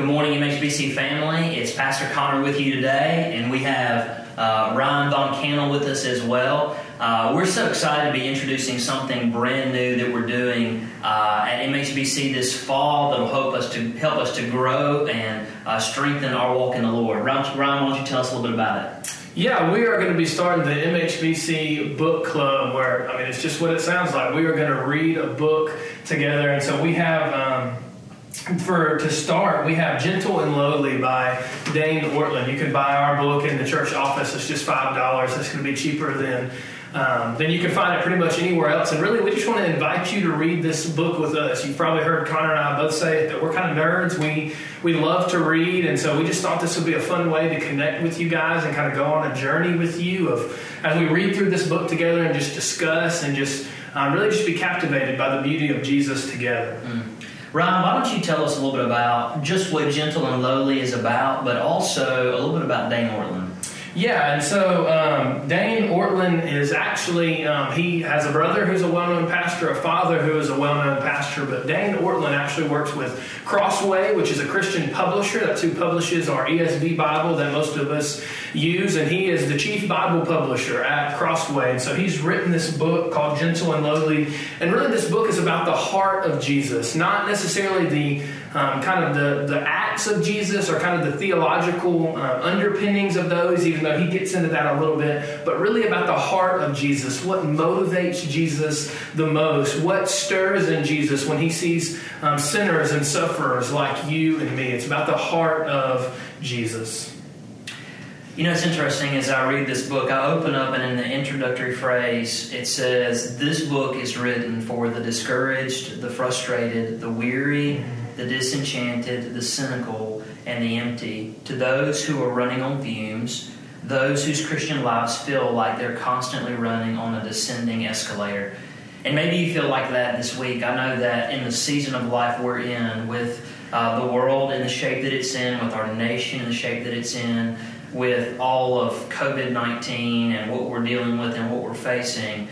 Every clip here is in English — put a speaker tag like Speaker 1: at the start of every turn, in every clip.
Speaker 1: Good morning, MHBC family. It's Pastor Connor with you today, and we have uh, Ryan Von Cannell with us as well. Uh, we're so excited to be introducing something brand new that we're doing uh, at MHBC this fall that'll help us to help us to grow and uh, strengthen our walk in the Lord. Ryan, Ryan, why don't you tell us a little bit about it?
Speaker 2: Yeah, we are going to be starting the MHBC book club where, I mean, it's just what it sounds like. We are going to read a book together. And so we have, um, for to start, we have Gentle and Lowly by Dane Ortlund. You can buy our book in the church office. It's just $5. It's going to be cheaper than um, then you can find it pretty much anywhere else. And really, we just want to invite you to read this book with us. You've probably heard Connor and I both say that we're kind of nerds. We we love to read, and so we just thought this would be a fun way to connect with you guys and kind of go on a journey with you of as we read through this book together and just discuss and just um, really just be captivated by the beauty of Jesus together.
Speaker 1: Mm. Ryan, why don't you tell us a little bit about just what Gentle and Lowly is about, but also a little bit about Dane Ortlund?
Speaker 2: Yeah, and so um, Dane Ortlund is actually, um, he has a brother who's a well known pastor, a father who is a well known pastor, but Dane Ortlund actually works with Crossway, which is a Christian publisher. That's who publishes our ESV Bible that most of us use, and he is the chief Bible publisher at Crossway. And so he's written this book called Gentle and Lowly, and really this book is about the heart of Jesus, not necessarily the um, kind of the, the acts of Jesus or kind of the theological uh, underpinnings of those, even though he gets into that a little bit, but really about the heart of Jesus. What motivates Jesus the most? What stirs in Jesus when he sees um, sinners and sufferers like you and me? It's about the heart of Jesus.
Speaker 1: You know, it's interesting as I read this book, I open up and in the introductory phrase, it says, This book is written for the discouraged, the frustrated, the weary, mm-hmm the disenchanted, the cynical, and the empty, to those who are running on fumes, those whose Christian lives feel like they're constantly running on a descending escalator. And maybe you feel like that this week. I know that in the season of life we're in, with uh, the world in the shape that it's in, with our nation in the shape that it's in, with all of COVID 19 and what we're dealing with and what we're facing,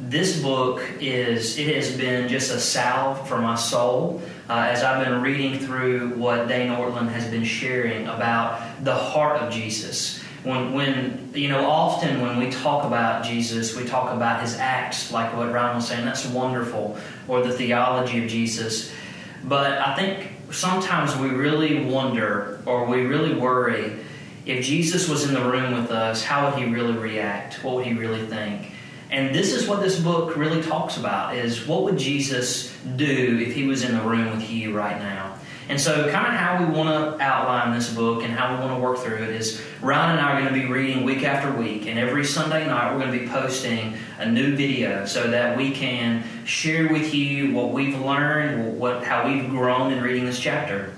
Speaker 1: this book is, it has been just a salve for my soul uh, as I've been reading through what Dane Ortlund has been sharing about the heart of Jesus. When, when, you know, often when we talk about Jesus, we talk about his acts, like what Ryan was saying, that's wonderful, or the theology of Jesus. But I think sometimes we really wonder or we really worry if Jesus was in the room with us, how would he really react? What would he really think? And this is what this book really talks about is what would Jesus do if he was in the room with you right now? And so, kind of how we want to outline this book and how we want to work through it is Ryan and I are going to be reading week after week, and every Sunday night we're going to be posting a new video so that we can share with you what we've learned, what how we've grown in reading this chapter.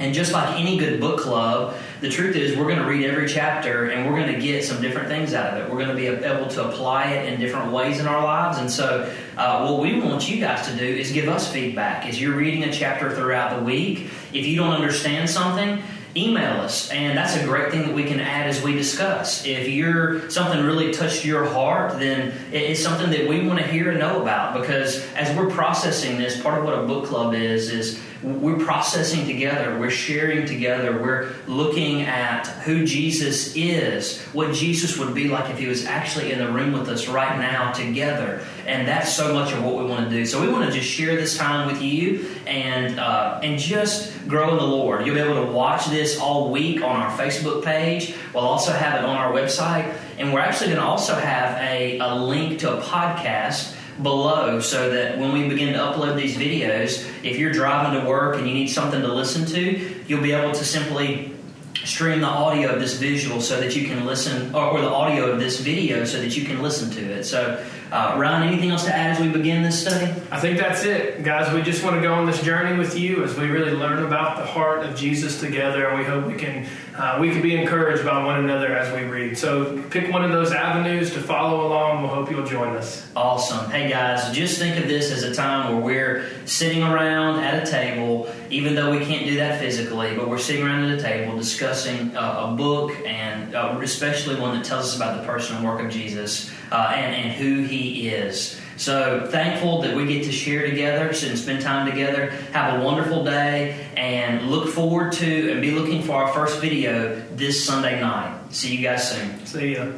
Speaker 1: And just like any good book club, the truth is we're going to read every chapter and we're going to get some different things out of it. We're going to be able to apply it in different ways in our lives. And so, uh, what we want you guys to do is give us feedback. As you're reading a chapter throughout the week, if you don't understand something, email us and that's a great thing that we can add as we discuss if you're something really touched your heart then it's something that we want to hear and know about because as we're processing this part of what a book club is is we're processing together, we're sharing together, we're looking at who Jesus is, what Jesus would be like if he was actually in the room with us right now together. And that's so much of what we want to do. So we want to just share this time with you and uh, and just grow in the Lord. You'll be able to watch this all week on our Facebook page. We'll also have it on our website. And we're actually going to also have a, a link to a podcast below so that when we begin to upload these videos, if you're driving to work and you need something to listen to, you'll be able to simply stream the audio of this visual so that you can listen, or, or the audio of this video so that you can listen to it. So, uh, Ryan, anything else to add as we begin this study?
Speaker 2: I think that's it, guys. We just want to go on this journey with you as we really learn about the heart of Jesus together, and we hope we can uh, we can be encouraged by one another as we read. So, pick one of those avenues to follow along. We'll hope you'll join us.
Speaker 1: Awesome. Hey, guys, just think of this as a time where we're sitting around at a table, even though we can't do that physically, but we're sitting around at a table discussing uh, a book, and uh, especially one that tells us about the person and work of Jesus uh, and, and who he is. So thankful that we get to share together and spend time together. Have a wonderful day. And look forward to and be looking for our first video this Sunday night. See you guys soon.
Speaker 2: See ya.